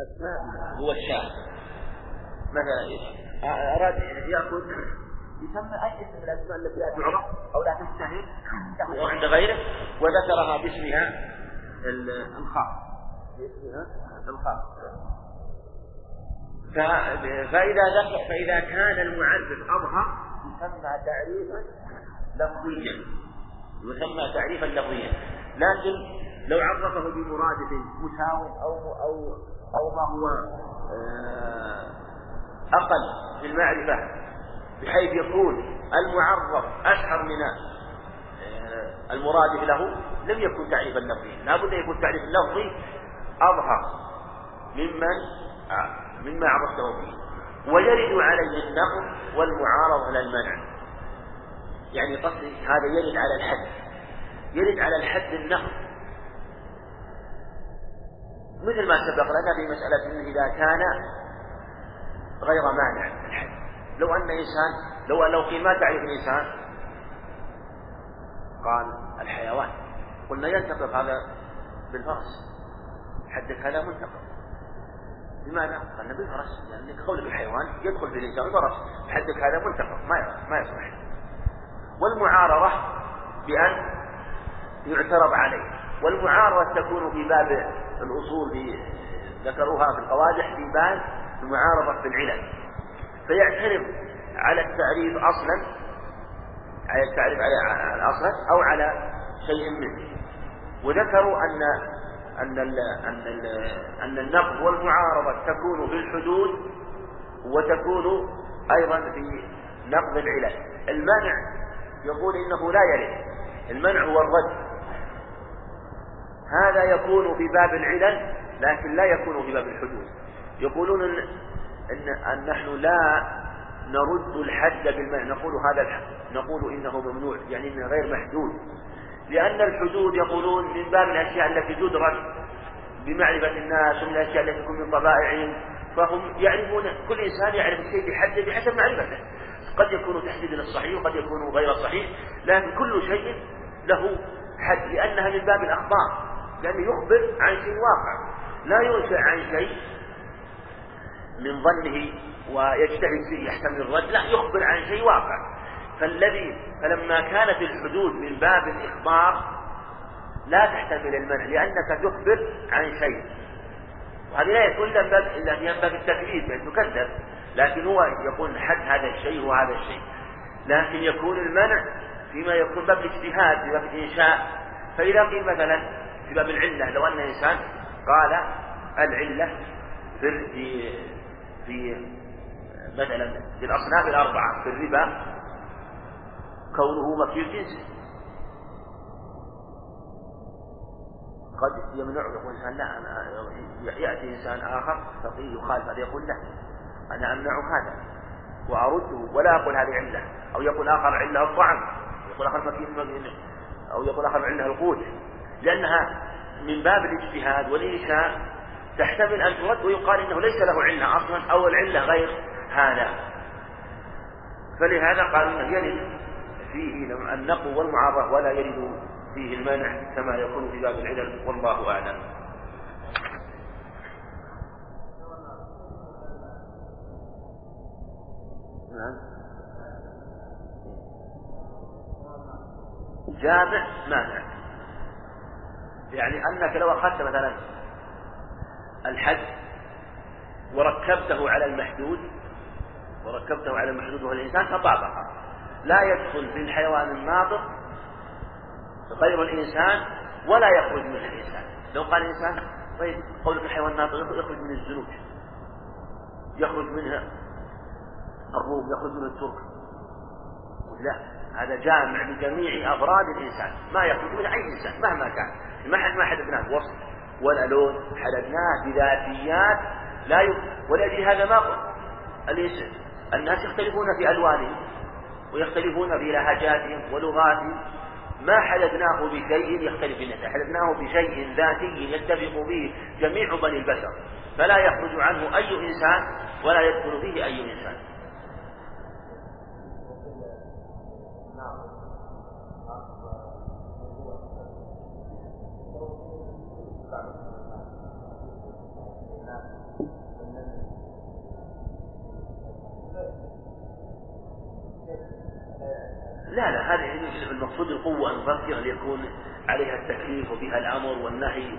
أسماء. هو الشاة مثلا أراد يأخذ يسمى أي اسم من الأسماء التي لا تعرف أو لا تشتهر أو عند غيره؟ وذكرها باسمها الخاص باسمها الخاص فإذا ذكر فإذا كان المعرف أظهر يسمى تعريفا لفظيا. يسمى تعريفا لفظيا. لكن لو عرفه بمرادف مساو أو أو أو ما هو آه، أقل في المعرفة بحيث يكون المعرف أشهر من آه، المرادف له لم يكن تعريفا لفظيا. لا بد يكون تعريف لفظي أظهر ممن آه، مما عرفته به. ويرد عليه النقل والمعارضة على المنع. يعني قصدي هذا يرد على الحد. يرد على الحد النقل. مثل ما سبق لنا في مسألة إنه إذا كان غير مانع لو أن إنسان لو لو قيل ما تعرف الإنسان؟ قال الحيوان. قلنا ينتقض هذا بالفرس. حدك هذا منتقض لماذا؟ قال بالفرس. لأن يعني قولك الحيوان يدخل في الإنسان الفرس. حدك هذا منتقض ما ما يصلح. والمعارضة بأن يعترض عليه. والمعارضة تكون في باب الأصول في ذكروها في القوادح في باب المعارضة في العلل. فيعترض على التعريف أصلا على التعريف على الأصل أو على شيء منه. وذكروا أن أن ال أن ال أن النقد والمعارضة تكون في الحدود وتكون أيضا في نقض العلل. المنع يقول إنه لا يرد المنع هو الرد. هذا يكون في باب العلل لكن لا يكون في باب الحدود. يقولون إن, إن, أن نحن لا نرد الحد بالمنع. نقول هذا الحد نقول إنه ممنوع يعني إنه غير محدود. لأن الحدود يقولون من باب الأشياء التي تدرك بمعرفة الناس ومن الأشياء التي تكون من طبائعهم فهم يعرفون كل إنسان يعرف الشيء بحده بحسب معرفته. قد يكون تحديدا الصحيح وقد يكون غير صحيح لكن كل شيء له حد لأنها من باب الأخبار. لأنه يخبر عن شيء واقع لا ينشأ عن شيء من ظنه ويجتهد فيه يحتمل الرد لا يخبر عن شيء واقع. فالذي فلما كانت الحدود من باب الإخبار لا تحتمل المنع لأنك تخبر عن شيء. وهذه لا يكون إلا في باب التكذيب يعني تكذب لكن هو يقول حد هذا الشيء وهذا الشيء. لكن يكون المنع فيما يكون باب الاجتهاد باب الإنشاء. فإذا قيل مثلا في باب العلة. لو أن إنسان قال العلة في في مثلا في الأصناف الأربعة في الربا كونه مكي الجنس قد يمنعه يقول إنسان لا أنا يأتي إنسان آخر فقيه يخالف هذا يقول لا أنا أمنع هذا وأرده ولا أقول هذه علة. أو يقول آخر علة الطعم يقول آخر مكين أو يقول آخر علة القوت. لأنها من باب الاجتهاد والإنشاء تحتمل أن ترد ويقال إنه ليس له علة أصلا أو العلة غير هذا. فلهذا قال إنه يرد فيه النقو والمعارضة ولا يرد فيه المانع كما يكون في باب العلل والله أعلم. نعم. جامع مانع يعني أنك لو أخذت مثلا الحد وركبته على المحدود وركبته على المحدود وهو الإنسان فطابق لا يدخل في الحيوان الناطق غير الإنسان ولا يخرج من الإنسان. لو قال الإنسان طيب قولك الحيوان ناطق يخرج من الزنوج يخرج منها الروم يخرج من الترك. لا هذا جامع لجميع أفراد الإنسان. ما يخرج من أي إنسان مهما كان. ما ما حددناه وصف ولا لون حددناه بذاتيات لا ي... ولأجل هذا ما قلت. الناس يختلفون في ألوانهم ويختلفون في لهجاتهم ولغاتهم. ما حددناه بشيء يختلف الناس حددناه بشيء ذاتي يتفق به جميع بني البشر فلا يخرج عنه أي إنسان ولا يدخل فيه أي إنسان. المقصود القوة المفكرة ليكون عليها التكليف وبها الأمر والنهي.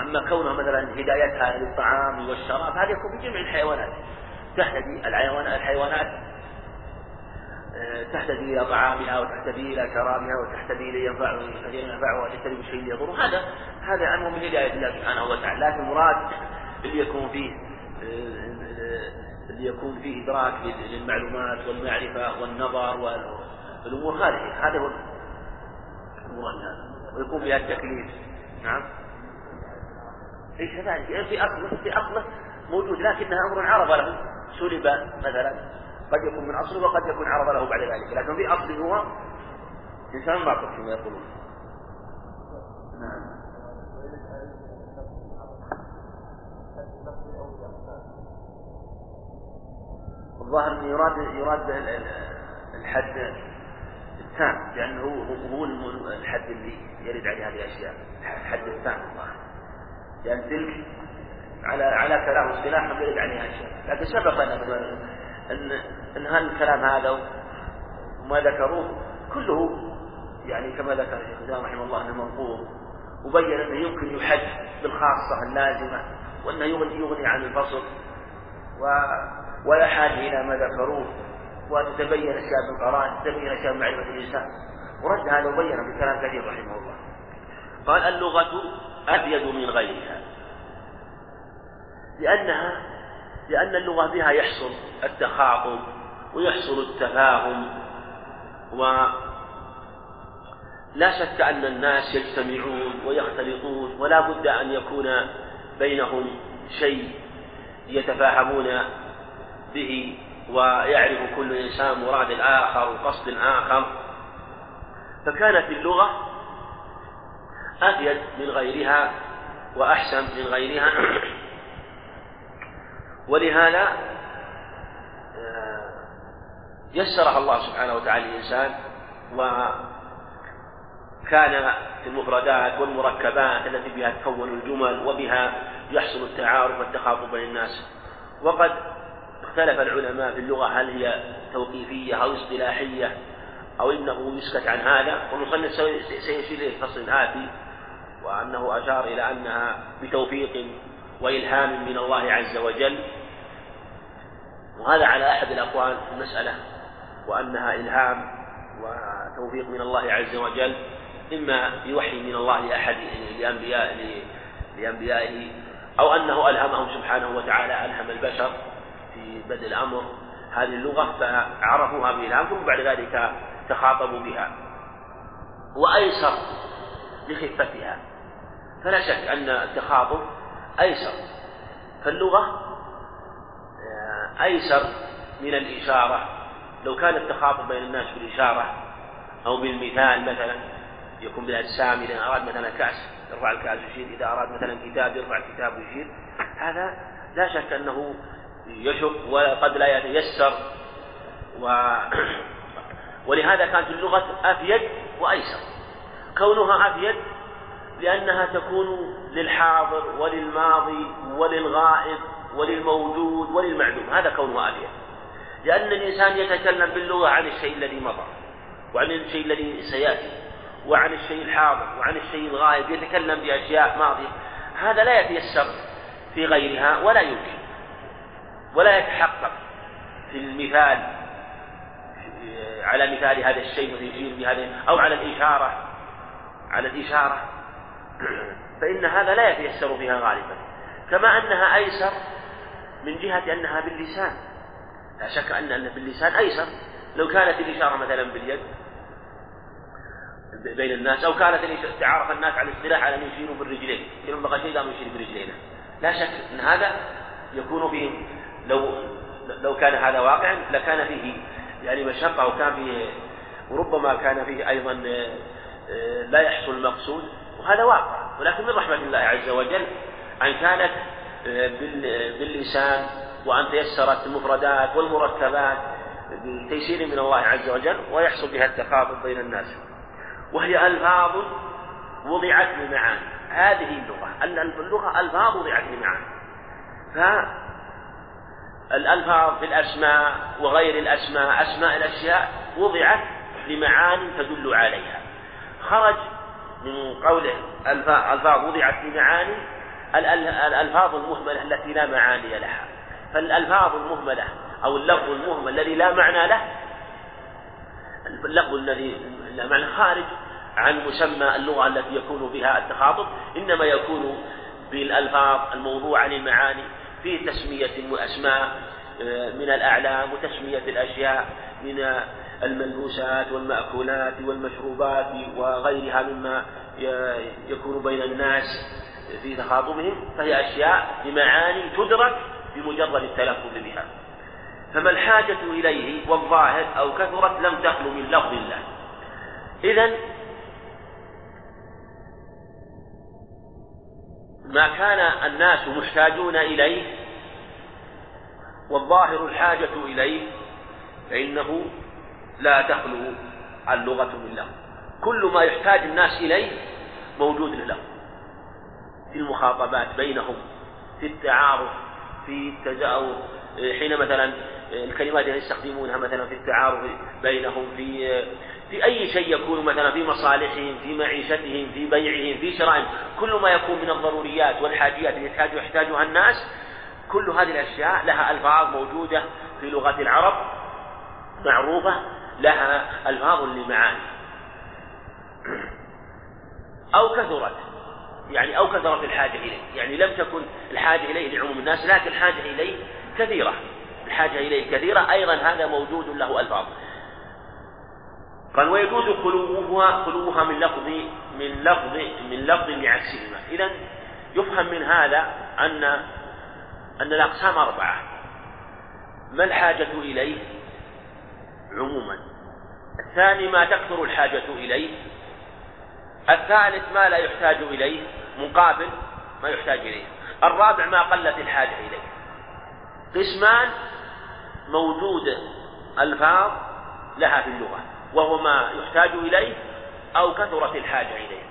أما كونها مثلا هدايتها للطعام والشراب هذا يكون في جميع الحيوانات. تهتدي الحيوانات الحيوانات آه، تهتدي إلى طعامها وتهتدي إلى شرابها وتهتدي إلى ينفع ينفعها وتهتدي بشيء يضر هذا هذا أمر من هداية الله سبحانه وتعالى. لكن المراد اللي يكون فيه آه، اللي يكون فيه إدراك للمعلومات والمعرفة والنظر والأمور هذه هذا هو هذا. ويكون فيها التكليف نعم. اي كذلك يعني في اصله في اصله موجود لكنها أمر عرض له. سلب مثلا. قد يكون من أصله وقد يكون عرض له بعد ذلك. لكن في اصله هو إنسان باطل كما يقولون. نعم. الظاهر يراد يراد الحد التام لأنه هو الحد اللي يرد عليه هذه الأشياء. الحد التام لأن تلك على على كلام اصطلاح يرد عليها أشياء. لكن سبق ان ان هذا الكلام هذا وما ذكروه كله يعني كما ذكر الشيخ الإسلام رحمه الله أنه منقول وبين أنه يمكن يحد بالخاصة اللازمة وأنه يغني يغني عن الفصل و ولا حاجة إلى ما ذكروه. وتتبين أشياء بالقرائن تتبين أشياء بمعرفه الإنسان. ورد هذا وبين بكلام كثير رحمه الله. قال اللغة أبيض من غيرها. لانها لأن اللغة بها يحصل التخاطب ويحصل التفاهم. و لا شك أن الناس يجتمعون ويختلطون ولا بد أن يكون بينهم شيء يتفاهمون به. ويعرف كل إنسان مراد الآخر وقصد آخر. فكانت اللغة أفيد من غيرها وأحسن من غيرها. ولهذا آه، يسرها الله سبحانه وتعالى للإنسان وكان في المفردات والمركبات التي بها تكون الجمل وبها يحصل التعارف والتخاطب بين الناس. وقد اختلف العلماء في اللغة هل هي توقيفية أو اصطلاحية أو إنه يسكت عن هذا؟ والمصنف سيشير إلى الفصل الآتي وأنه أشار إلى أنها بتوفيق وإلهام من الله عز وجل. وهذا على أحد الأقوال في المسألة وأنها إلهام وتوفيق من الله عز وجل إما بوحي من الله لأحد لأنبياء لأنبيائه أو أنه ألهمهم سبحانه وتعالى ألهم البشر. في بدء الأمر هذه اللغة فعرفوها بإلهام ثم بعد ذلك تخاطبوا بها. وأيسر لخفتها. فلا شك أن التخاطب أيسر. فاللغة آه، أيسر من الإشارة. لو كان التخاطب بين الناس بالإشارة أو بالمثال مثلا يكون بالأجسام إذا أراد مثلا كأس يرفع الكأس ويشير إذا أراد مثلا كتاب يرفع الكتاب ويشير هذا لا شك أنه يشق وقد لا يتيسر. و ولهذا كانت اللغة أفيد وأيسر. كونها أفيد لأنها تكون للحاضر وللماضي وللغائب وللموجود وللمعدوم هذا كونها أفيد. لأن الإنسان يتكلم باللغة عن الشيء الذي مضى وعن الشيء الذي سيأتي وعن الشيء الحاضر وعن الشيء الغائب يتكلم بأشياء ماضية. هذا لا يتيسر في غيرها ولا يمكن. ولا يتحقق في المثال على مثال هذا الشيء ويشير بهذا أو على الإشارة على الإشارة فإن هذا لا يتيسر فيها غالبا. كما أنها أيسر من جهة أنها باللسان. لا شك أن باللسان أيسر. لو كانت الإشارة مثلا باليد بين الناس أو كانت تعارف الناس على الاصطلاح على أن يشيروا بالرجلين يوم بقى شيء قاموا يشير برجلينا لا شك أن هذا يكون فيه لو لو كان هذا واقعا لكان فيه يعني مشقة وكان فيه وربما كان فيه أيضا آه، لا يحصل المقصود وهذا واقع. ولكن من رحمة الله عز وجل أن كانت آه، باللسان وأن تيسرت المفردات والمركبات بتيسير من الله عز وجل ويحصل بها التخاطب بين الناس. وهي ألفاظ وضعت لمعاني. هذه اللغة اللغة ألفاظ وضعت لمعاني. فالألفاظ في الأسماء وغير الأسماء أسماء الأشياء وضعت لمعان تدل عليها. خرج من قوله ألفاظ وضعت لمعاني الألفاظ المهملة التي لا معاني لها. فالألفاظ المهملة أو اللفظ المهمل الذي لا معنى له اللفظ الذي لا معنى خارج عن مسمى اللغة التي يكون بها التخاطب إنما يكون بالألفاظ الموضوعة للمعاني. في تسمية أسماء آه، من الأعلام وتسمية الأشياء من الملبوسات والمأكولات والمشروبات وغيرها مما يكون بين الناس في تخاطبهم. فهي أشياء بمعاني تدرك بمجرد التلفظ بها. فما الحاجة إليه والظاهر أو كثرت لم تخلو من لفظ الله. إذا ما كان الناس محتاجون إليه والظاهر الحاجة إليه فإنه لا تخلو اللغة من له كل ما يحتاج الناس إليه موجود له في المخاطبات بينهم في التعارف في التجاوب حين مثلا الكلمات اللي يستخدمونها مثلا في التعارف بينهم في في أي شيء يكون مثلا في مصالحهم في معيشتهم في بيعهم في شرائهم كل ما يكون من الضروريات والحاجيات التي يحتاج يحتاجها الناس كل هذه الأشياء لها ألفاظ موجودة في لغة العرب معروفة لها ألفاظ لمعاني. أو كثرت يعني أو كثرت الحاجة إليه. يعني لم تكن الحاجة إليه لعموم الناس لكن الحاجة إليه كثيرة. الحاجة إليه كثيرة أيضا هذا موجود له ألفاظ. قال ويجوز خلوها خلوها من لفظ من لفظ من لفظ لعكسهما إذا يفهم من هذا أن أن الأقسام أربعة. ما الحاجة إليه عموما؟ الثاني ما تكثر الحاجة إليه. الثالث ما لا يحتاج إليه. مقابل ما يحتاج إليه. الرابع ما قلت الحاجة إليه. قسمان موجود ألفاظ لها في اللغة. وهو ما يحتاج إليه أو كثرت الحاجة إليه.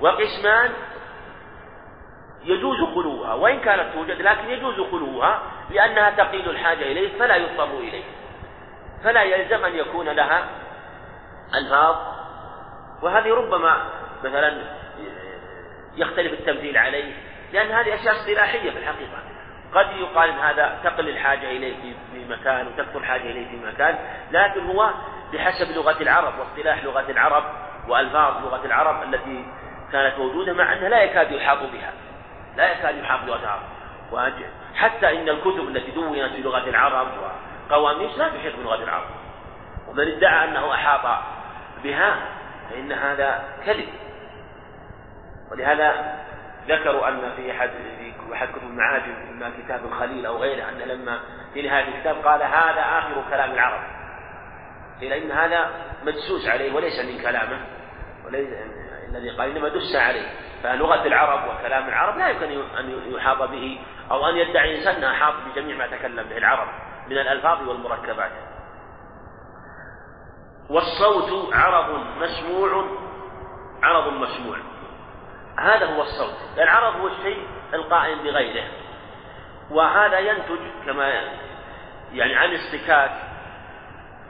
وقسمان يجوز خلوها وإن كانت توجد لكن يجوز خلوها لأنها تقيل الحاجة إليه فلا يضطر إليه. فلا يلزم أن يكون لها ألفاظ. وهذه ربما مثلا يختلف التمثيل عليه لأن هذه أشياء اصطلاحية في الحقيقة. قد يقال هذا تقل الحاجة إليه في مكان وتكثر الحاجة إليه في مكان لكن هو بحسب لغة العرب واصطلاح لغة العرب وألفاظ لغة العرب التي كانت موجودة مع أنها لا يكاد يحاط بها. لا يكاد يحاط بلغه العرب حتى إن الكتب التي دونت لغه العرب وقواميس لا تحيط بلغة العرب. ومن ادعى أنه أحاط بها فإن هذا كذب. ولهذا ذكروا أن في احد في أحد كتب المعاجم كتاب الخليل أو غيره أن لما في نهاية الكتاب قال هذا آخر كلام العرب. إلى ان هذا مدسوس عليه وليس من كلامه وليس الذي قال إنما دس عليه. فلغة العرب وكلام العرب لا يمكن أن يحاط به أو أن يدعي إنسان انه احاط بجميع ما تكلم به العرب من الألفاظ والمركبات. والصوت عرض مسموع عرض مسموع. هذا هو الصوت. العرض هو الشيء القائم بغيره. وهذا ينتج كما يعني عن اصطكاك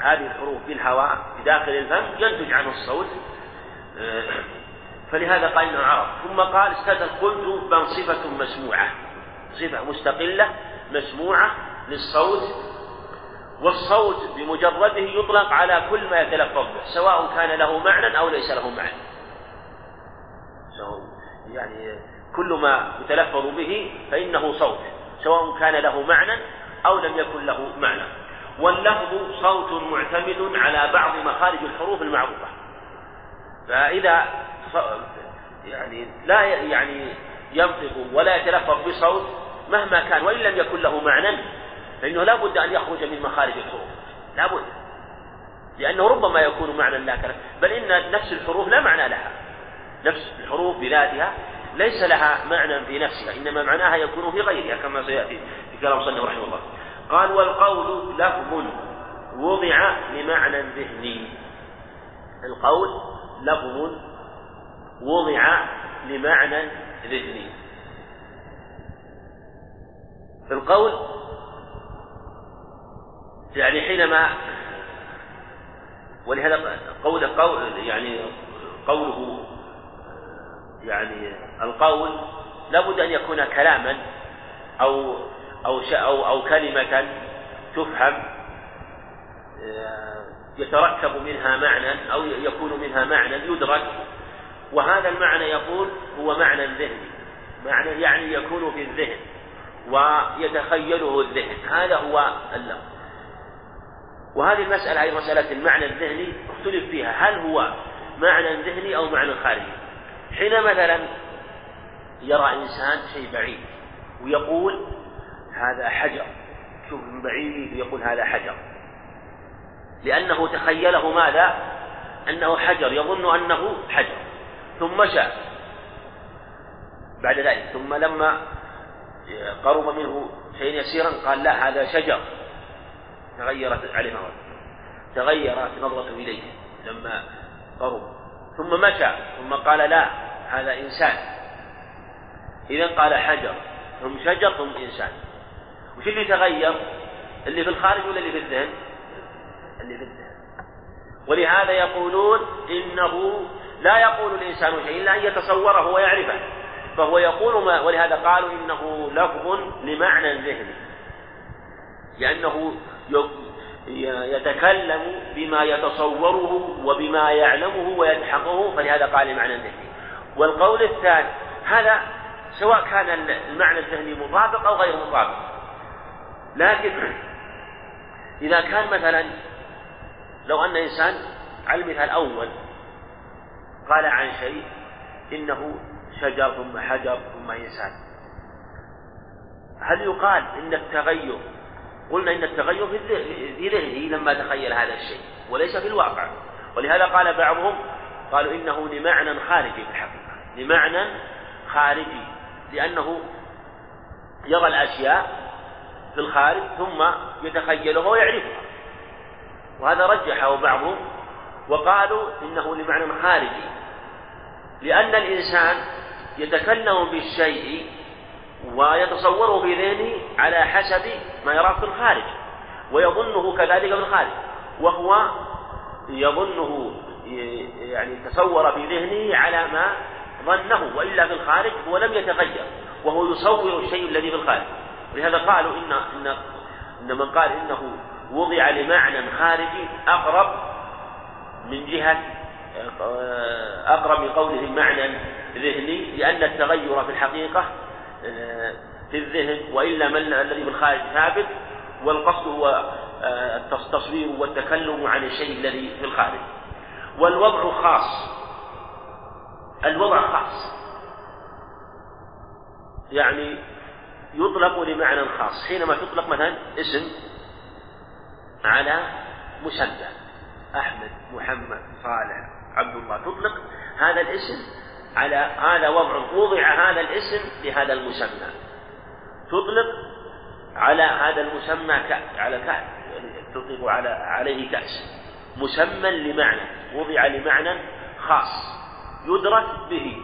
هذه الحروف بالهواء بداخل الفم ينتج عنه الصوت. فلهذا قال إنه عرض ثم قال استدل قلت بل صفة مسموعة. صفة مستقلة مسموعة للصوت. والصوت بمجرده يطلق على كل ما يتلفظ به سواء كان له معنى أو ليس له معنى. يعني كل ما يتلفظ به فإنه صوت سواء كان له معنى أو لم يكن له معنى. واللفظ صوت معتمد على بعض مخارج الحروف المعروفة. فإذا يعني لا يعني ينطق ولا يتلفظ بصوت مهما كان وإن لم يكن له معنى فإنه لا بد أن يخرج من مخارج الحروف. لا بد. لأنه ربما يكون معنى لا كلام. بل إن نفس الحروف لا معنى لها. نفس الحروف بذاتها ليس لها معنى في نفسها إنما معناها يكون في غيرها كما سيأتي في كلام صلى رحمه الله قال والقول لفظ وضع لمعنى ذهني. القول لفظ وضع لمعنى ذهني. القول يعني حينما ولهذا قول قول يعني قوله يعني القول لابد أن يكون كلاما أو أو أو أو كلمة تفهم يتركب منها معنى أو يكون منها معنى يدرك وهذا المعنى يقول هو معنى ذهني معنى يعني يكون في الذهن ويتخيله الذهن هذا هو اللفظ. وهذه المسألة هي مسألة المعنى الذهني اختلف فيها هل هو معنى ذهني أو معنى خارجي؟ حين مثلا يرى إنسان شيء بعيد ويقول هذا حجر. شوف من بعيد ويقول هذا حجر. لأنه تخيله ماذا؟ أنه حجر يظن أنه حجر. ثم مشى بعد ذلك ثم لما قرب منه شيء يسيرا قال لا هذا شجر. تغيرت عليه نظرة تغيرت نظرته إليه لما قرب. ثم مشى ثم قال لا هذا إنسان. إذا قال حجر ثم شجر ثم إنسان. وش اللي تغير؟ اللي في الخارج ولا اللي في الذهن؟ اللي في الذهن. ولهذا يقولون إنه لا يقول الإنسان شيء إلا أن يتصوره ويعرفه. فهو يقول ما ولهذا قالوا إنه لفظ لمعنى ذهني. لأنه يتكلم بما يتصوره وبما يعلمه ويلحقه فلهذا قال معنى ذهني. والقول الثاني هذا سواء كان المعنى الذهني مطابق أو غير مطابق. لكن إذا كان مثلا لو أن إنسان على المثال الأول قال عن شيء إنه شجر ثم حجر ثم إنسان. هل يقال إن التغير قلنا إن التغير في ذهنه لما تخيل هذا الشيء وليس في الواقع. ولهذا قال بعضهم قالوا إنه لمعنى خارجي في الحقيقة. لمعنى خارجي لأنه يرى الأشياء في الخارج ثم يتخيلها ويعرفها وهذا رجحه بعضهم وقالوا إنه لمعنى خارجي لأن الإنسان يتكلم بالشيء ويتصوره في ذهنه على حسب ما يراه في الخارج ويظنه كذلك في الخارج. وهو يظنه يعني تصور في ذهنه على ما ظنه وإلا في الخارج هو لم يتغير وهو يصور الشيء الذي في الخارج. ولهذا قالوا ان ان إن من قال إنه وضع لمعنى خارجي أقرب من جهة أقرب من قوله معنى ذهني لأن التغير في الحقيقة في الذهن وإلا من الذي في الخارج ثابت والقصد هو التصوير والتكلم عن الشيء الذي في الخارج. والوضع خاص. الوضع خاص. يعني يطلق لمعنى خاص. حينما تطلق مثلا اسم على مسمى أحمد محمد صالح عبد الله تطلق هذا الاسم على هذا وضع. وضع هذا الاسم لهذا المسمى. تطلق على هذا المسمى على كأس تطلق على عليه كأس. مسمى لمعنى. وضع لمعنى خاص. يدرك به.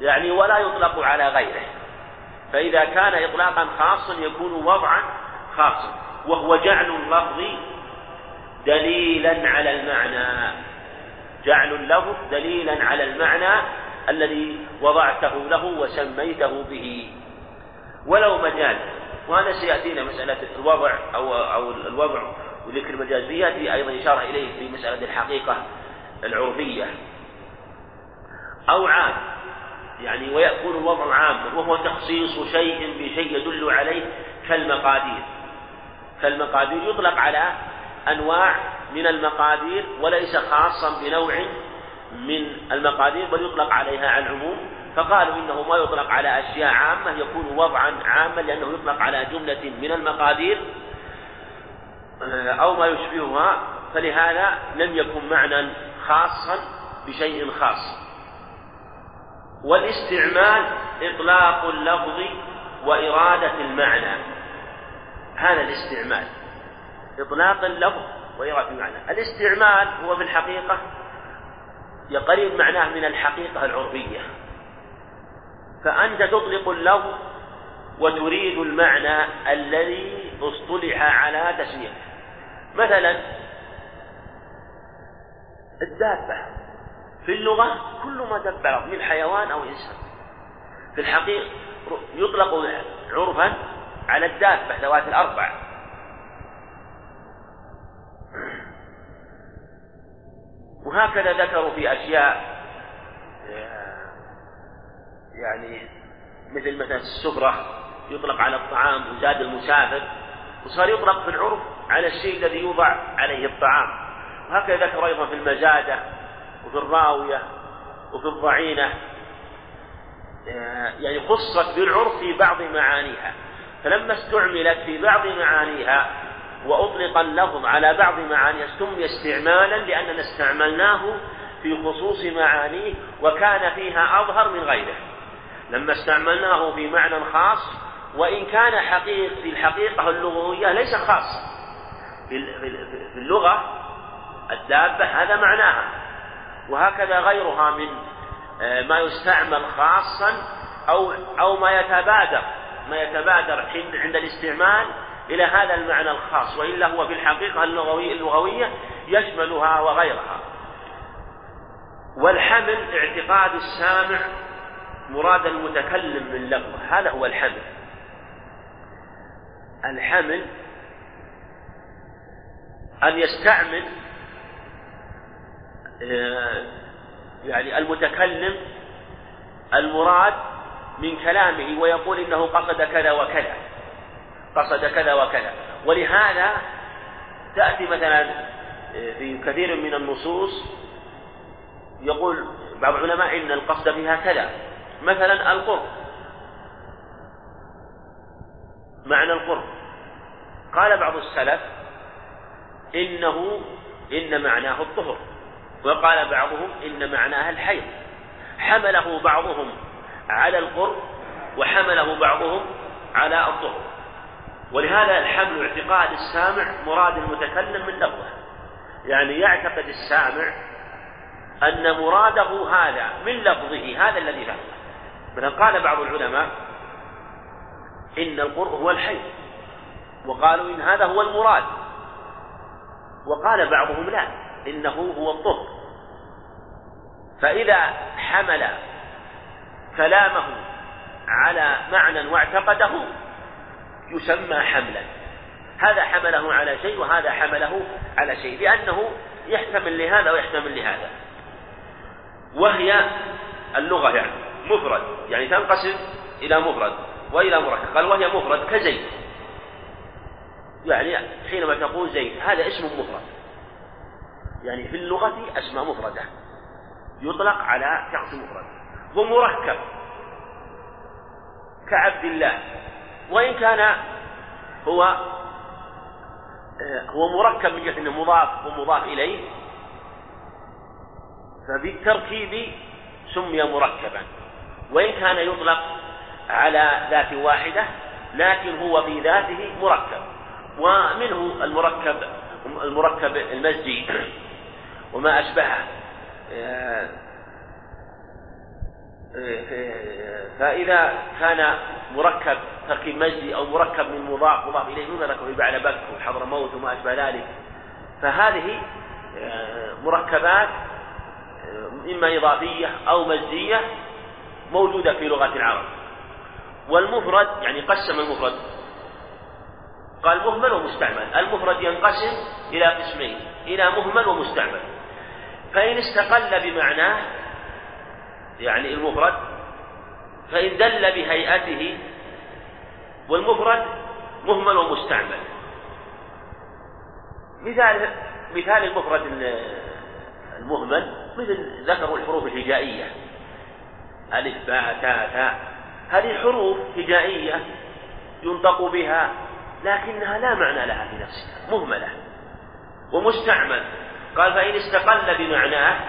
يعني ولا يطلق على غيره. فإذا كان إطلاقا خاصا يكون وضعا خاصا وهو جعل اللفظ دليلا على المعنى. جعل اللفظ دليلا على المعنى الذي وضعته له وسميته به. ولو مجاز وهذا سيأتينا مسألة الوضع أو أو الوضع وذكر المجاز. يأتي أيضا إشارة إليه في مسألة الحقيقة العرفية. أو عام يعني ويكون الوضع عاما وهو تخصيص شيء بشيء يدل عليه كالمقادير. كالمقادير يطلق على أنواع من المقادير وليس خاصا بنوع من المقادير بل يطلق عليها على العموم. فقالوا إنه ما يطلق على أشياء عامة يكون وضعا عاما لأنه يطلق على جملة من المقادير أو ما يشبهها. فلهذا لم يكن معنى خاصا بشيء خاص. والاستعمال إطلاق اللفظ وإرادة المعنى. هذا الاستعمال. إطلاق اللفظ وإرادة المعنى. الاستعمال هو في الحقيقة يقريب معناه من الحقيقة العرفية فأنت تطلق اللفظ وتريد المعنى الذي اصطلح على تسميته مثلا الدابة. في اللغة كل ما دب من حيوان أو إنسان. في الحقيقة يطلق عرفا على الدابة ذوات الأربع. وهكذا ذكروا في أشياء يعني مثل مثلا السفرة يطلق على الطعام وزاد المسافر وصار يطلق في العرف على الشيء الذي يوضع عليه الطعام. وهكذا ذكر أيضا في المزادة وفي الراوية وفي الضعينة يعني خصت بالعرف في بعض معانيها. فلما استعملت في بعض معانيها وأطلق اللفظ على بعض معانيها سمي استعمالا لأننا استعملناه في خصوص معانيه وكان فيها أظهر من غيره. لما استعملناه في معنى خاص وإن كان حقيق في الحقيقة اللغوية ليس خاص في اللغة الدابة هذا معناها. وهكذا غيرها من آه، ما يستعمل خاصا أو أو ما يتبادر ما يتبادر عند الاستعمال إلى هذا المعنى الخاص وإلا هو في الحقيقة اللغوية اللغوية يشملها وغيرها. والحمل اعتقاد السامع مراد المتكلم من لفظه هذا هو الحمل. الحمل أن يستعمل يعني المتكلم المراد من كلامه ويقول إنه قصد كذا وكذا قصد كذا وكذا. ولهذا تأتي مثلا آه، في كثير من النصوص يقول بعض العلماء إن القصد فيها كذا. مثلا القرب. معنى القرب. قال بعض السلف إنه إن معناه الطهر. وقال بعضهم إن معناها الحيض حمله بعضهم على القرب وحمله بعضهم على الظهر. ولهذا الحمل اعتقاد السامع مراد المتكلم من لفظه. يعني يعتقد السامع أن مراده هذا من لفظه هذا الذي فهمه مثلا قال بعض العلماء إن القرء هو الحيض. وقالوا إن هذا هو المراد. وقال بعضهم لا إنه هو الطهر فإذا حمل كلامه على معنى واعتقده يسمى حملا. هذا حمله على شيء وهذا حمله على شيء لأنه يحتمل لهذا ويحتمل لهذا. وهي اللغة يعني مفرد. يعني تنقسم إلى مفرد وإلى مركب. قال وهي مفرد كزيد. يعني حينما تقول زيد هذا اسم مفرد. يعني في اللغة أسماء مفردة. يطلق على شخص مفرد. ومركب كعبد الله. وإن كان هو آه، هو مركب من جهة أنه مضاف ومضاف إليه فبالتركيب سمي مركبا. وإن كان يطلق على ذات واحدة لكن هو في ذاته مركب. ومنه المركب المركب المزجي وما أشبهه. فإذا كان مركب تركيب مجدي أو مركب من مضاف مضاف إليه مما ذكر في بعلبك وحضرموت وما أشبه ذلك. فهذه مركبات إما إضافية أو مجدية موجودة في لغة العرب. والمفرد يعني قسم المفرد. قال مهمل ومستعمل. المفرد ينقسم إلى قسمين إلى مهمل ومستعمل. فإن استقل بمعناه يعني المفرد فإن دل بهيئته والمفرد مهمل ومستعمل. مثال مثال المفرد المهمل مثل ذكروا الحروف الهجائية. ألف باء تاء تاء. هذه حروف هجائية ينطق بها لكنها لا معنى لها في نفسها مهملة ومستعمل قال فإن استقل بمعناه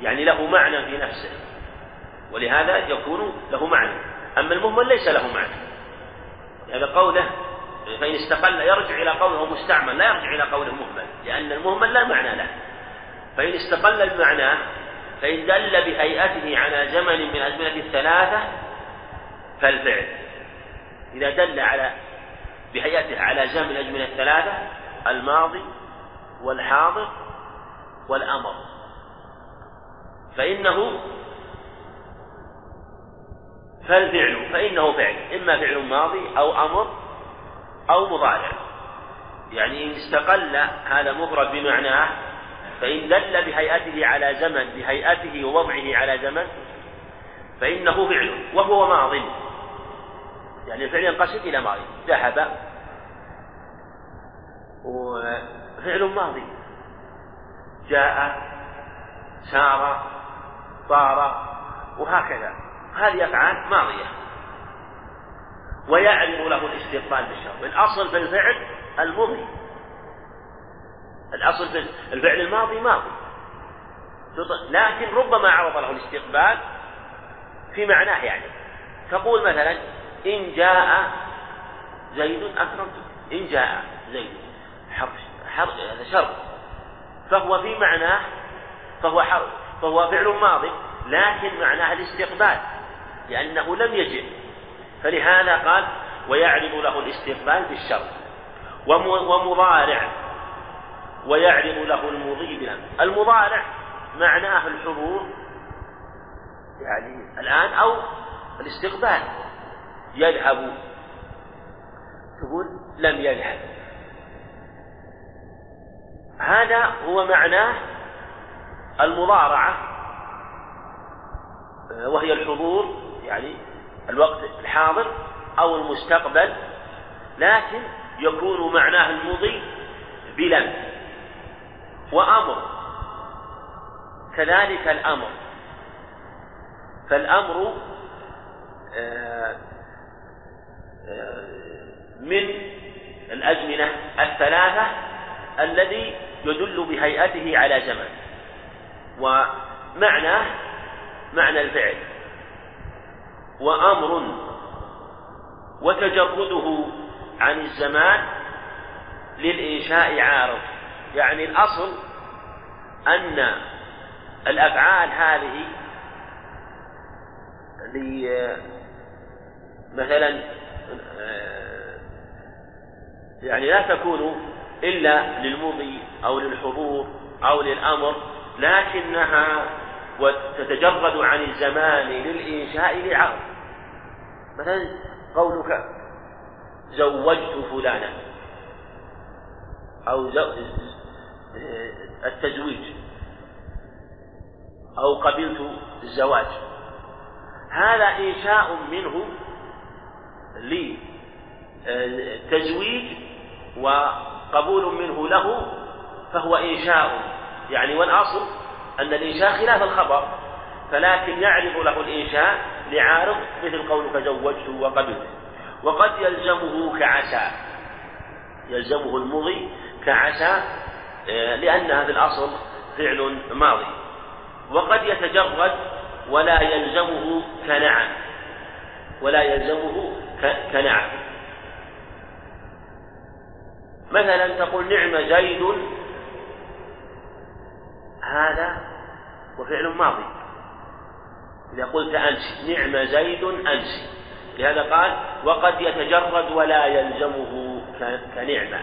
يعني له معنى في نفسه ولهذا يكون له معنى. أما المهمل ليس له معنى. هذا قوله فإن استقل يرجع إلى قوله مستعمل لا يرجع إلى قوله مهمل لأن المهمل لا معنى له. فإن استقل بمعناه فإن دل بهيئته على زمن من الأزمنة الثلاثة فالفعل. إذا دل على بهيئته على جمع الأزمنة الثلاثة الماضي والحاضر والأمر. فإنه فالفعل فإنه فعل إما فعل ماضي أو أمر أو مضارع. يعني إن استقل هذا مفرد بمعناه فإن دل بهيئته على زمن بهيئته ووضعه على زمن فإنه فعل وهو ماض. يعني الفعل ينقسم إلى ماضي. ذهب. وفعل ماضي. جاء سار طار وهكذا. هذه أفعال ماضية. ويعرض له الاستقبال بالشر الأصل في الفعل المضي. الأصل في الفعل الماضي ماضي. لكن ربما عرض له الاستقبال في معناه يعني. تقول مثلا إن جاء زيد أكرمته إن جاء زيد. حرف حرف هذا شرط. فهو في معناه فهو حرف فهو فعل ماضي لكن معناه الاستقبال لأنه لم يجئ فلهذا قال ويعرض له الاستقبال بالشرط. ومضارع. ويعرض له المضي بالأمر المضارع معناه الحضور يعني الآن أو الاستقبال. يذهب. تقول لم يذهب. هذا هو معناه المضارعة وهي الحضور يعني الوقت الحاضر أو المستقبل لكن يكون معناه المضي بلم وأمر. كذلك الأمر. فالأمر آه، آه، من الأزمنة الثلاثة الذي يدل بهيئته على زمن ومعناه معنى الفعل. وأمر وتجرده عن الزمان للإنشاء عارض. يعني الأصل أن الأفعال هذه مثلا يعني لا تكون إلا للمضي أو للحضور أو للأمر لكنها وتتجرد عن الزمان للإنشاء لعرض مثلا قولك زوجت فلانا أو التزويج أو قبلت الزواج. هذا إنشاء منه لتزويج وقبول منه له فهو إنشاء. يعني والأصل أن الإنشاء خلاف الخبر فلكن يعرض له الإنشاء لعارض مثل قولك زوجته وقبلته وقد يلزمه كعسى يلزمه المضي كعسى آه، لأن هذا الأصل فعل ماضي. وقد يتجرد ولا يلزمه كنعم ولا يلزمه كنعم. مثلا تقول نعم زيد هذا وفعل ماضي. إذا قلت أمس نعم زيد أمس لهذا قال وقد يتجرد ولا يلزمه كنعمة.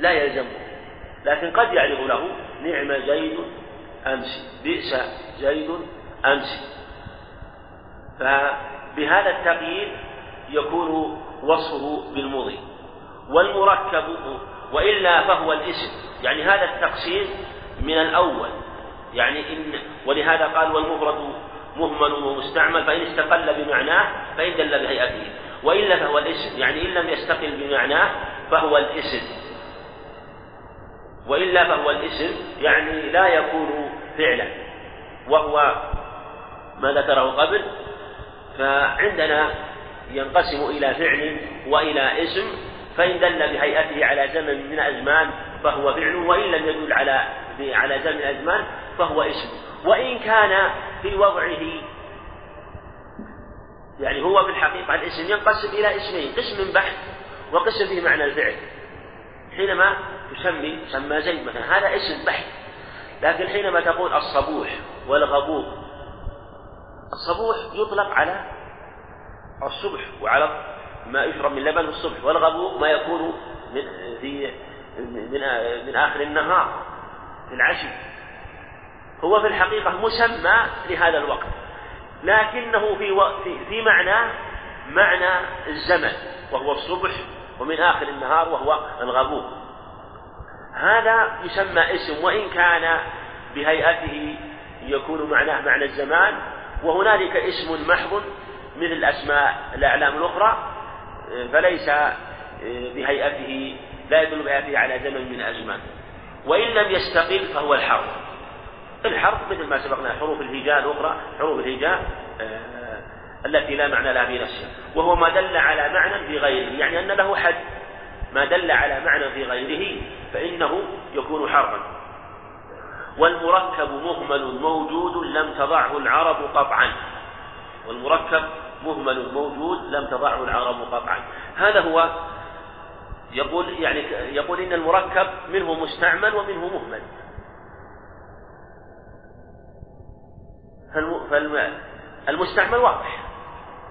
لا يلزمه. لكن قد يعرض له نعم زيد أمس بئس زيد أمس فبهذا التقييد يكون وصفه بالمضي. والمركب وإلا فهو الاسم. يعني هذا التقسيم من الأول. يعني إن ولهذا قال والمفرد مهمل ومستعمل فإن استقل بمعناه فإن دل بهيئته. وإلا فهو الاسم. يعني إن لم يستقل بمعناه فهو الاسم. وإلا فهو الاسم يعني لا يكون فعلا. وهو ما ذكره قبل؟ فعندنا ينقسم إلى فعل وإلى اسم. فإن دل بهيئته على زمن من أزمان فهو فعل وإن لم يدل على على زمن أزمان فهو اسم. وإن كان في وضعه يعني هو في الحقيقة الاسم ينقسم إلى اسمين قسم بحث وقسم به معنى الفعل. حينما تسمي سمى زيد مثلا هذا اسم بحث. لكن حينما تقول الصبوح والغبور الصبوح يطلق على الصبح وعلى ما يشرب من لبن الصبح والغبو ما يكون من في من من آخر النهار في العشي. هو في الحقيقة مسمى لهذا الوقت لكنه في في في معنى معنى الزمن وهو الصبح ومن آخر النهار وهو الغبو هذا يسمى اسم وإن كان بهيئته يكون معناه معنى الزمان وهنالك اسم محض مثل أسماء الأعلام الأخرى فليس بهيئته لا يدل بهيئته على زمن من الأزمان وإن لم يستقل فهو الحرف الحرف مثل ما سبقنا حروف الهجاء الأخرى حروف الهجاء آه، التي لا معنى لها في نفسها. وهو ما دل على معنى في غيره يعني أن له حد. ما دل على معنى في غيره فإنه يكون حرفا والمركب مهمل موجود لم تضعه العرب قطعا. والمركب مهمل موجود لم تضعه العرب قطعا. هذا هو يقول يعني يقول إن المركب منه مستعمل ومنه مهمل. فالمستعمل واضح.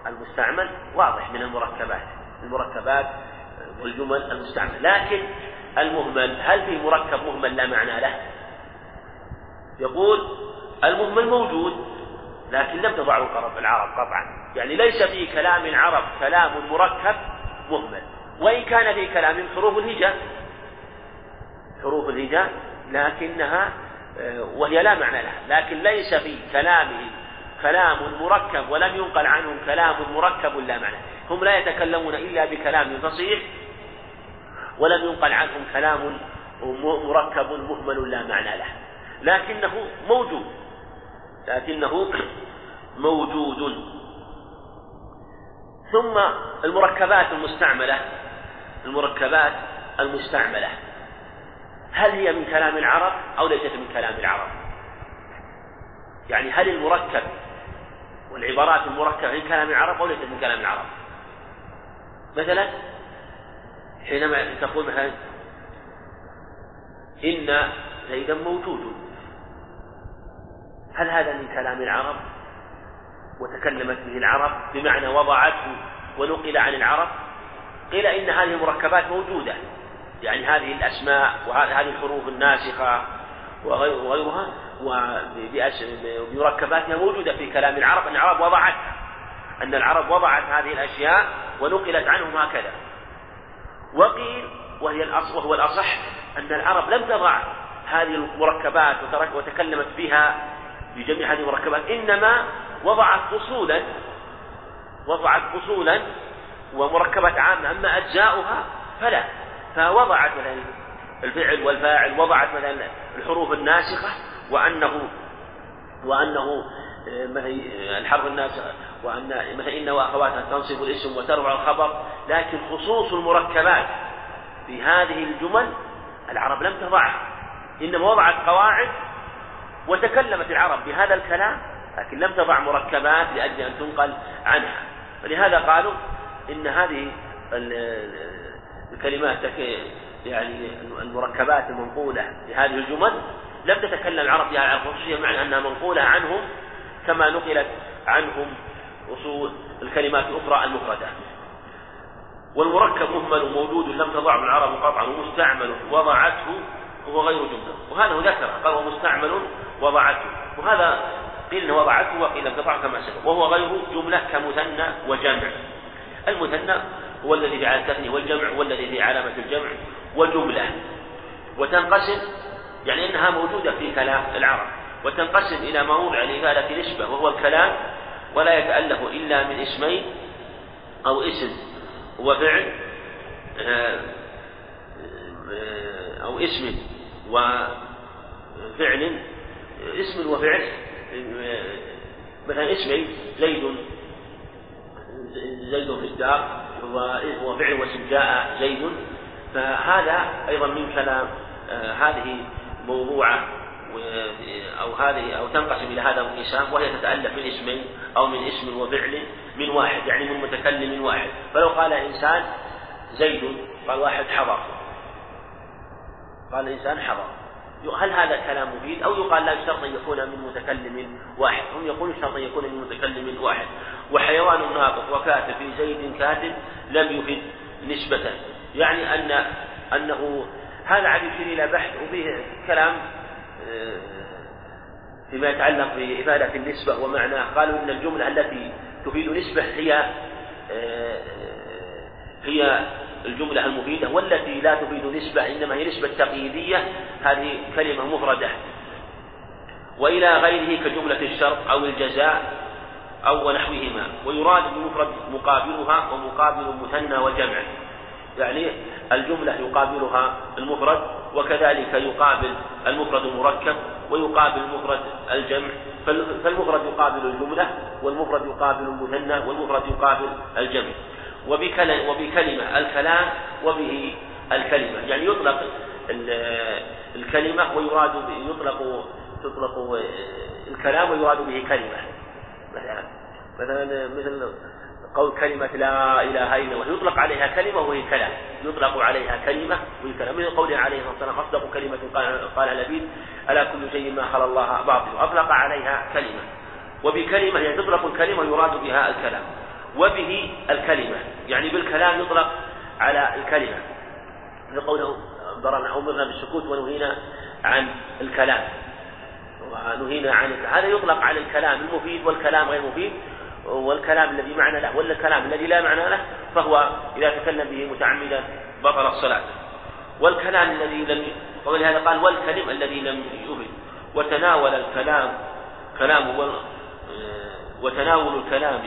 المستعمل واضح من المركبات. المركبات والجمل المستعمل. لكن المهمل هل في مركب مهمل لا معنى له؟ يقول المهمل موجود. لكن لم تضعه العرب قطعا. يعني ليس في كلام العرب كلام مركب مهمل. وإن كان في كلام حروف الهجاء حروف الهجاء لكنها آه، وهي لا معنى لها. لكن ليس في كلامه كلام مركب ولم ينقل عنهم كلام مركب لا معنى. هم لا يتكلمون إلا بكلام فصيح ولم ينقل عنهم كلام مركب مهمل لا معنى له لكنه موجود. لكنه موجود. ثم المركبات المستعملة المركبات المستعملة. هل هي من كلام العرب أو ليست من كلام العرب؟ يعني هل المركب والعبارات المركبة من كلام العرب أو ليست من كلام العرب؟ مثلا حينما تقول مثلا إن زيدا موجود. هل هذا من كلام العرب؟ وتكلمت به العرب بمعنى وضعته ونقل عن العرب؟ قيل إن هذه المركبات موجودة يعني هذه الأسماء وهذه الحروف الناسخة وغيرها وبمركباتها موجودة في كلام العرب أن العرب وضعتها أن العرب وضعت هذه الأشياء ونقلت عنهم هكذا. وقيل وهي وهو الأصح أن العرب لم تضع هذه المركبات وتكلمت بها بجميع هذه المركبات. إنما وضعت فصولا وضعت فصولا ومركبات عامة. أما أجزاؤها فلا. فوضعت مثلا الفعل والفاعل وضعت مثلا الحروف الناسخة وأنه وأنه آه، مثلا الحرف الناسخة وأن مثلا إن وأخواتها تنصب الاسم وترفع الخبر. لكن خصوص المركبات في هذه الجمل العرب لم تضعها. إنما وضعت قواعد وتكلمت العرب بهذا الكلام لكن لم تضع مركبات لأجل أن تنقل عنها. فلهذا قالوا إن هذه الكلمات يعني المركبات المنقولة لهذه الجمل لم تتكلم العرب بها على الخصوصية معنى أنها منقولة عنهم كما نقلت عنهم أصول الكلمات الأخرى المفردة. والمركب مهمل موجود لم تضعه العرب قطعا ومستعمل وضعته هو غير جملة. وهذا هو ذكر قال ومستعمل وضعته. وهذا قيل وضعته وقيل انقطع كما سبق وهو غير جملة كمثنى وجمع. المثنى هو الذي في علامة التثنية والجمع هو الذي في علامة الجمع وجملة. وتنقسم يعني إنها موجودة في كلام العرب. وتنقسم إلى ما وضع لإفادة نسبة وهو الكلام ولا يتألف إلا من اسمين أو اسم وفعل آه، آه، أو اسم وفعل اسم وفعل مثلا اسمي زيد. زيد في الدار وفعل واسم جاء زيد. فهذا أيضا من كلام آه، هذه موضوعة أو هذه أو تنقسم إلى هذا الانقسام وهي تتألف من اسمين أو من اسم وفعل من واحد يعني من متكلم واحد. فلو قال إنسان زيد قال واحد حضر. قال الإنسان حضر. هل هذا كلام مفيد؟ أو يقال لا يشترط أن يكون من متكلم واحد. هم يقولون يشترط أن يكون من متكلم واحد. وحيوان ناطق وكاتب في زيد كاتب لم يفد نسبة. يعني أن أنه هذا عاد يشير إلى بحث وفيه كلام آه، فيما يتعلق بإفادة النسبة ومعناه. قالوا إن الجملة التي تفيد نسبة هي آه، هي الجملة المفيدة والتي لا تفيد نسبة إنما هي نسبة تقييدية هذه كلمة مفردة. وإلى غيره كجملة الشرط أو الجزاء أو ونحوهما ويراد بالمفرد مقابلها ومقابل المثنى والجمع يعني الجملة يقابلها المفرد وكذلك يقابل المفرد المركب ويقابل المفرد الجمع. فالمفرد يقابل الجملة والمفرد يقابل المثنى والمفرد يقابل الجمع. وبكلمة, وبكلمة. الكلام وبه الكلمة. يعني يطلق الكلمة ويراد يطلق تطلق الكلام ويراد به كلمة. مثلا مثلا مثل قول كلمة لا إله إلا الله. يطلق عليها كلمة وهي كلام. يطلق عليها كلمة وهي كلام. مثل قوله عليه الصلاة والسلام أصدق كلمة قال لبيد ألا كل شيء ما خلا الله باطل. أطلق عليها كلمة. وبكلمة يعني تطلق الكلمة يراد بها الكلام. وبه الكلمة. يعني بالكلام يطلق على الكلمة. مثل قوله أمرنا بالسكوت ونهينا عن الكلام. ونهينا عن هذا يطلق على الكلام المفيد والكلام غير المفيد والكلام الذي معنى له ولا الكلام الذي لا معنى له فهو إذا تكلم به متعمدا بطل الصلاة. والكلام الذي لم ولهذا قال والكلم الذي لم يفد وتناول الكلام كلام وتناول الكلام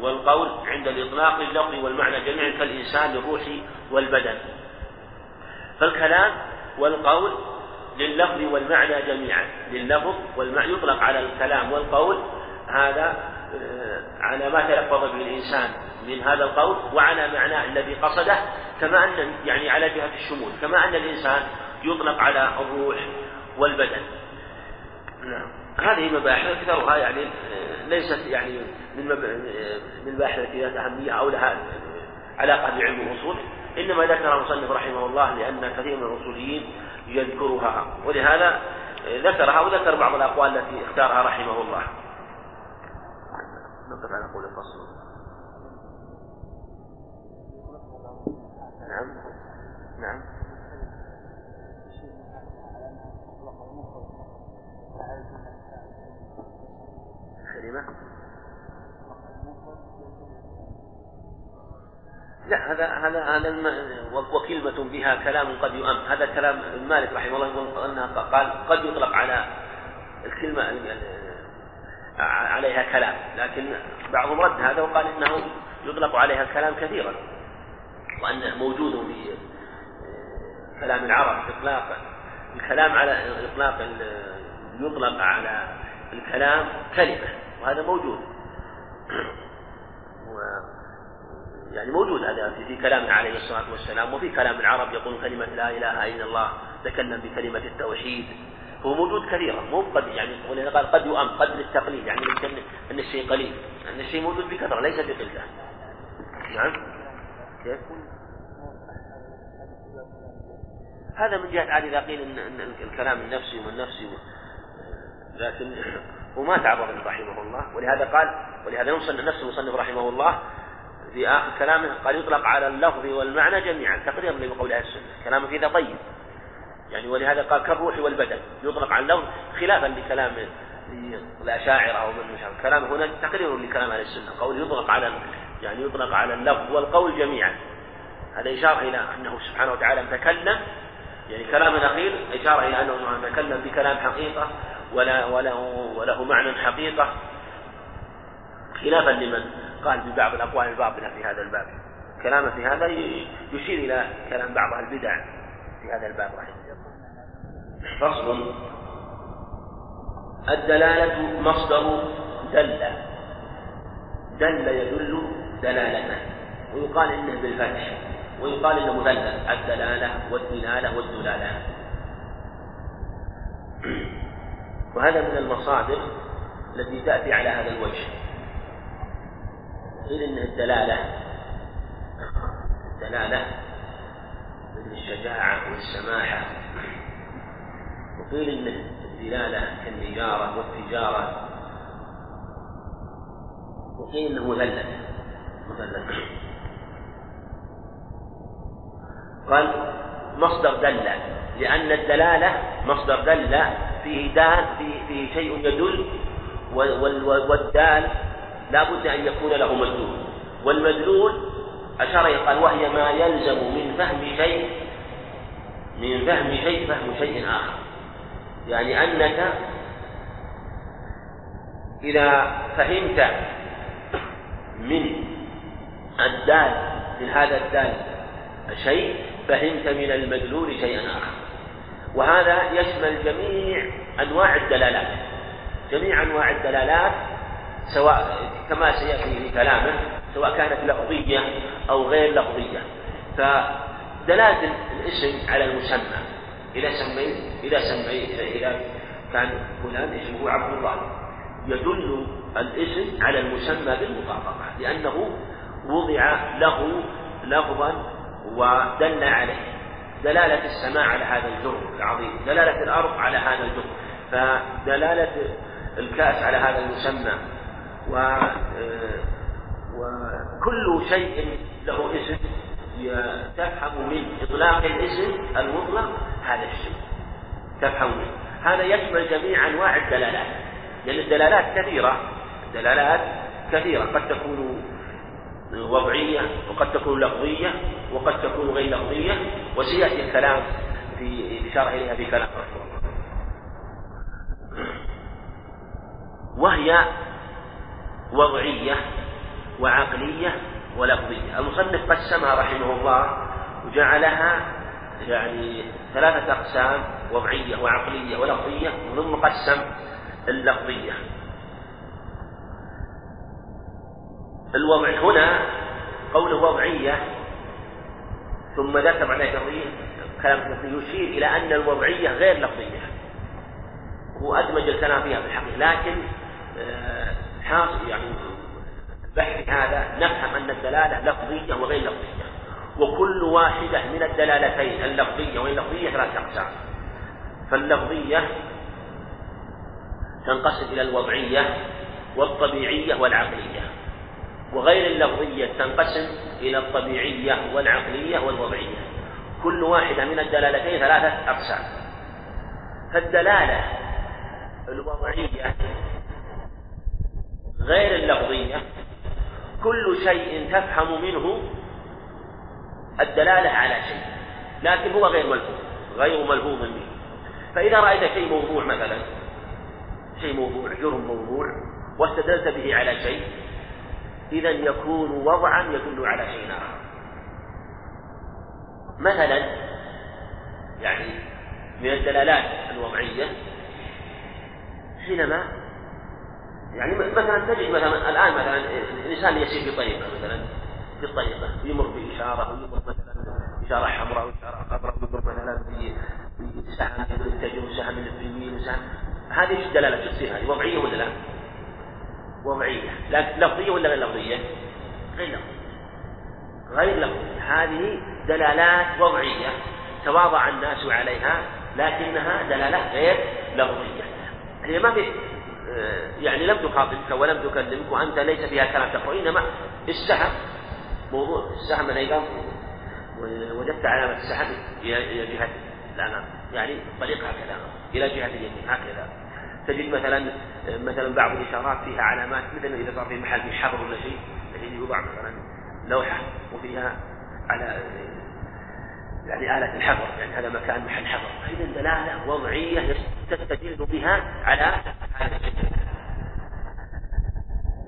والقول عند الإطلاق لللفظ والمعنى جميعا كالإنسان للروح والبدن. فالكلام والقول لللفظ والمعنى جميعا. لللفظ والمعنى يطلق على الكلام والقول. هذا آه، على ما تلفظ به الإنسان من هذا القول وعلى معناه الذي قصده. كما أن يعني على جهة الشمول. كما أن الإنسان يطلق على الروح والبدن. نعم. هذه مباحث أكثرها يعني ليست يعني من من التي ذات أهمية أو لها علاقة بعلم الأصول إنما ذكر المصنف رحمه الله لأن كثير من الأصوليين يذكرها ولهذا ذكرها وذكر بعض الأقوال التي اختارها رحمه الله. نقف على قول الفصل. نعم. نعم. كلمة. لا هذا هذا هذا وكلمة بها كلام قد يؤم. هذا كلام مالك رحمه الله يقول أنها قال قد يطلق على الكلمة عليها كلام. لكن بعضهم رد هذا وقال إنه يطلق عليها الكلام كثيرا. وأنه موجود في كلام العرب إطلاق الكلام على إطلاق يطلق على الكلام كلمة. وهذا موجود. يعني موجود هذا في, في كلام عليه الصلاة والسلام وفي كلام العرب يقول كلمة لا إله إلا الله تكلم بكلمة التوحيد. هو موجود كثيرا مو قد يعني قال قد يؤم قد للتقليد يعني أن الشيء قليل. أن الشيء موجود بكثرة ليس بقلة. نعم؟ كيف؟ هذا من جهة عاد إذا قيل إن الكلام النفسي والنفسي لكن وما تعرض رحمه الله. ولهذا قال ولهذا يمصن نفس المصنف رحمه الله في آخر كلامه قال يطلق على اللفظ والمعنى جميعا تقريرا لقول أهل السنة. كلامه في طيب. يعني ولهذا قال كالروح والبدن. يطلق على اللفظ خلافا لكلام الأشاعرة أو من مشابه كلام هنا تقرير لكلام أهل السنة. قول يطلق على يعني يطلق على اللفظ والقول جميعا. هذا إشارة إلى أنه سبحانه وتعالى تكلم يعني كلام الأخير إشارة إلى أنه تكلم بكلام حقيقة. ولا وله وله معنى حقيقة. خلافا لمن قال ببعض الأقوال الباطلة في هذا الباب. كلامه في هذا يشير إلى كلام بعض البدع في هذا الباب. رحمه فصل. الدلالة مصدر دل. دل يدل دلالة. ويقال إنه بالفتح. ويقال إنه مثلث الدلالة والدلالة والدلالة. وهذا من المصادر التي تأتي على هذا الوجه. قيل إن الدلالة. الدلالة مثل الشجاعة والسماحة. وقيل إن الدلالة كالنجارة والتجارة. وقيل إنه مثلث مثلث قال مصدر دل. لأن الدلالة مصدر دل فيه دال فيه, فيه شيء يدل والدال لا بد أن يكون له مدلول. والمدلول أشار قال وهي ما يلزم من فهم شيء من فهم شيء فهم شيء آخر. يعني أنك إذا فهمت من الدال من هذا الدال شيء فهمت من المدلول شيئا آخر. وهذا يشمل جميع أنواع الدلالات. جميع أنواع الدلالات سواء كما سيأتي في كلامه سواء كانت لفظية أو غير لفظية. فدلالة الاسم على المسمى إذا سميت إذا سميت إذا كان فلان اسمه عبد الله. يدل الاسم على المسمى بالمطابقة لأنه وضع له لفظا ودل عليه. دلالة السماء على هذا الجرم العظيم دلالة الأرض على هذا الجرم فدلالة الكأس على هذا المسمى و وكل شيء له اسم تفهم من إطلاق الاسم المطلق هذا الشيء تفهم منه. هذا يشمل جميع أنواع الدلالات لأن الدلالات كثيرة الدلالات كثيرة قد تكون وضعية وقد تكون لفظية وقد تكون غير لفظية وسيأتي الكلام في الإشارة إليها في كلام رحمه الله. وهي وضعية وعقلية ولفظية. المصنف قسمها رحمه الله وجعلها يعني ثلاثة أقسام وضعية وعقلية ولفظية وثم قسم اللفظية. الوضع هنا قوله وضعية ثم ذكر معناه لفظية كلام يشير إلى أن الوضعية غير لفظية. هو أدمج الكلام فيها في الحقيقة لكن آه، حاصل يعني البحث هذا نفهم أن الدلالة لفظية وغير لفظية. وكل واحدة من الدلالتين اللفظية واللفظية ثلاثة أقسام. فاللفظية تنقسم إلى الوضعية والطبيعية والعقلية. وغير اللفظية تنقسم إلى الطبيعية والعقلية والوضعية. كل واحدة من الدلالتين ثلاثة أقسام. فالدلالة الوضعية غير اللفظية كل شيء تفهم منه الدلالة على شيء لكن هو غير ملفوظ غير ملفوظ به. فإذا رأيت شيء موضوع مثلا شيء موضوع جرم موضوع واستدلت به على شيء إذا يكون وضعا يدل على شيء آخر مثلا يعني من الدلالات الوضعية حينما يعني مثلا تجد مثلا الآن مثلا الإنسان يسير في طريقة مثلا في الطريقة يمر بإشارة ويمر مثلا إشارة حمراء وإشارة خضراء ويمر مثلا بسهم يتجه وسهم في اليمين وسهم هذه الدلالة شو تصير هذه وضعية ولا لا؟ وضعية. لكن لفظية ولا غير لفظية؟ غير لفظية. غير لفظية. هذه دلالات وضعية تواضع الناس عليها لكنها دلالات غير لفظية. هي ما في آه، يعني لم تخاطبك ولم تكلمك وأنت ليس فيها كلام تقوى إنما السهم موضوع السهم الأيضا وجدت علامة السهم إلى جهة الأمام يعني طريق هكذا إلى جهة اليمين هكذا. تجد مثلا مثلا بعض الإشارات فيها علامات مثلا إذا صار في محل في حظر ولا شيء تجد يوضع مثلا لوحة وفيها على يعني آلة الحظر يعني هذا مكان محل حظر. إذا دلالة وضعية تستدل بها على هذا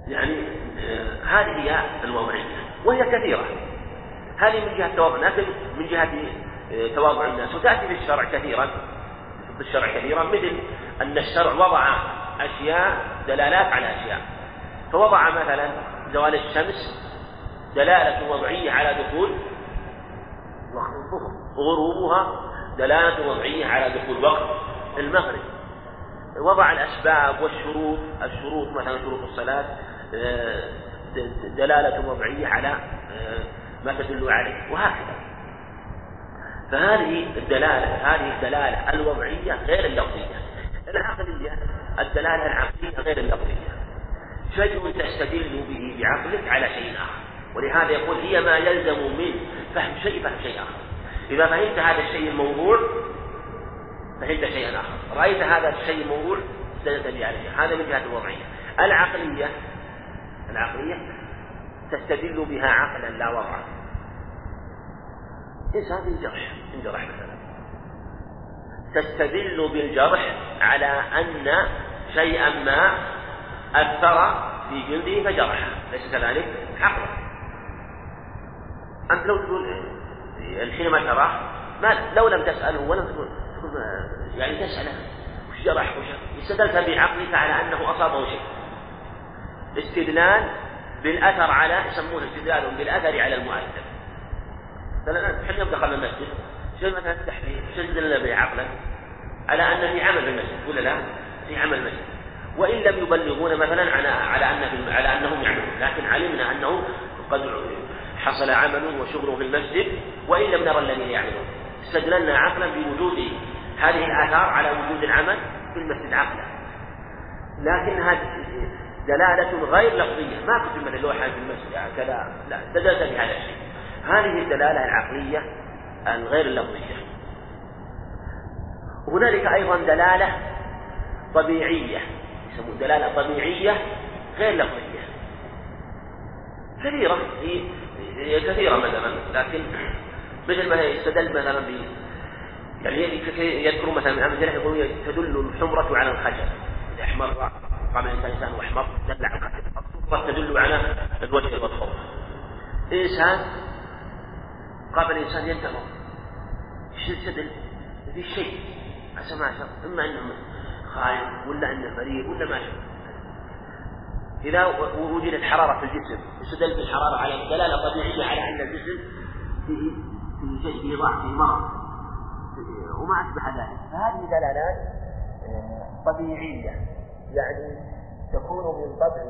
يعني هذه هي الوضعية. وهي كثيرة. هذه من جهة تواضع الناس من جهة آه تواضع الناس. وتأتي في الشرع كثيرا. في الشرع كثيرا مثل أن الشرع وضع أشياء دلالات على أشياء. فوضع مثلا زوال الشمس دلالة وضعية على دخول وقت الظهر غروبها دلالة وضعية على دخول وقت المغرب. وضع الأسباب والشروط الشروط مثلا شروط الصلاة آه، دلالة وضعية على آه، ما تدل عليه وهكذا. فهذه الدلالة هذه الدلالة الوضعية غير اللفظية. العقلية الدلالة العقلية غير اللفظية. شيء تستدل به بعقلك على شيء آخر. ولهذا يقول هي ما يلزم من فهم شيء فهم شيء آخر. إذا فهمت هذا الشيء الموضوع فهمت شيئا آخر. رأيت هذا الشيء الموضوع استدلت عليه. هذا من جهة الوضعية. العقلية العقلية تستدل بها عقلا لا وضعا إنسان بالجرح انجرح مثلا تستدل بالجرح على أن شيئا ما أثر في جلده فجرحه ليس كذلك؟ عقلا أنت لو تقول حينما تراه ما لو لم تسأله ولم تقول يعني تسأله. وش جرح؟ وش؟ استدلت بعقلك على أنه أصابه شيء. استدلال بالأثر على يسمونه استدلال بالأثر على المؤثر. مثلا إحنا يوم دخلنا المسجد شيء مثلا التحليل به عقلا على أن في عمل في المسجد ولا لا؟ في عمل المسجد وإن لم يبلغون مثلا على على أن على أنهم يعملون لكن علمنا أنه قد حصل عمل وشغل في المسجد وإن لم نرى الذين يعملون. استدللنا عقلا بوجود هذه الآثار على وجود العمل في المسجد عقلا. لكنها دلالة غير لفظية. ما كنت من اللوحة في المسجد يعني كذا لا استدلت بهذا الشيء. هذه الدلالة العقلية الغير اللفظية هنالك أيضا دلالة طبيعية يسمون دلالة طبيعية غير لفظية. كثيرة هي كثيرة مثلا لكن مثل ما يستدل مثلا ب يعني يذكر مثلا من أمثلة يقول تدل الحمرة على الخشب إذا أحمر قام الإنسان إنسان وأحمر دل على الصفرة تدل على الوجه والخوف. إنسان قابل الإنسان ينتظر. تدل؟ في شيء عسى ما إما أنه خايف ولا أنه مريض ولا ما شاء. إذا وجدت حرارة في الجسم استدل بالحرارة على دلالة طبيعية على أن الجسم فيه فيه شيء فيه ضعف فيه مرض. وما أشبه ذلك. فهذه دلالات آه، طبيعية. يعني تكون من طبع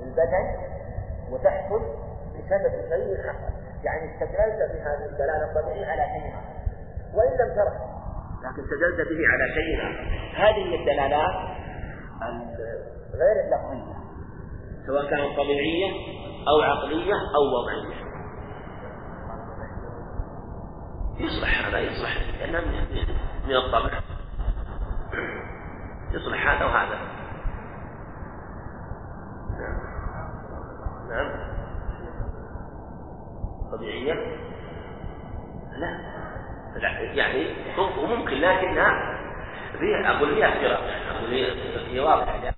البدن وتحصل بسبب شيء حصل يعني استدللت بهذه الدلالة الطبيعية على شيء وإن لم تره. لكن استدلت به على شيء هذه الدلالات غير اللفظية. سواء كانت طبيعية أو عقلية أو وضعية. يصلح هذا يصلح. من الطبع. يصلح هذا وهذا. نعم. نعم. طبيعية؟ لا. يعني وممكن لكنها فيها أقول فيها افتراء أقول هي واضحة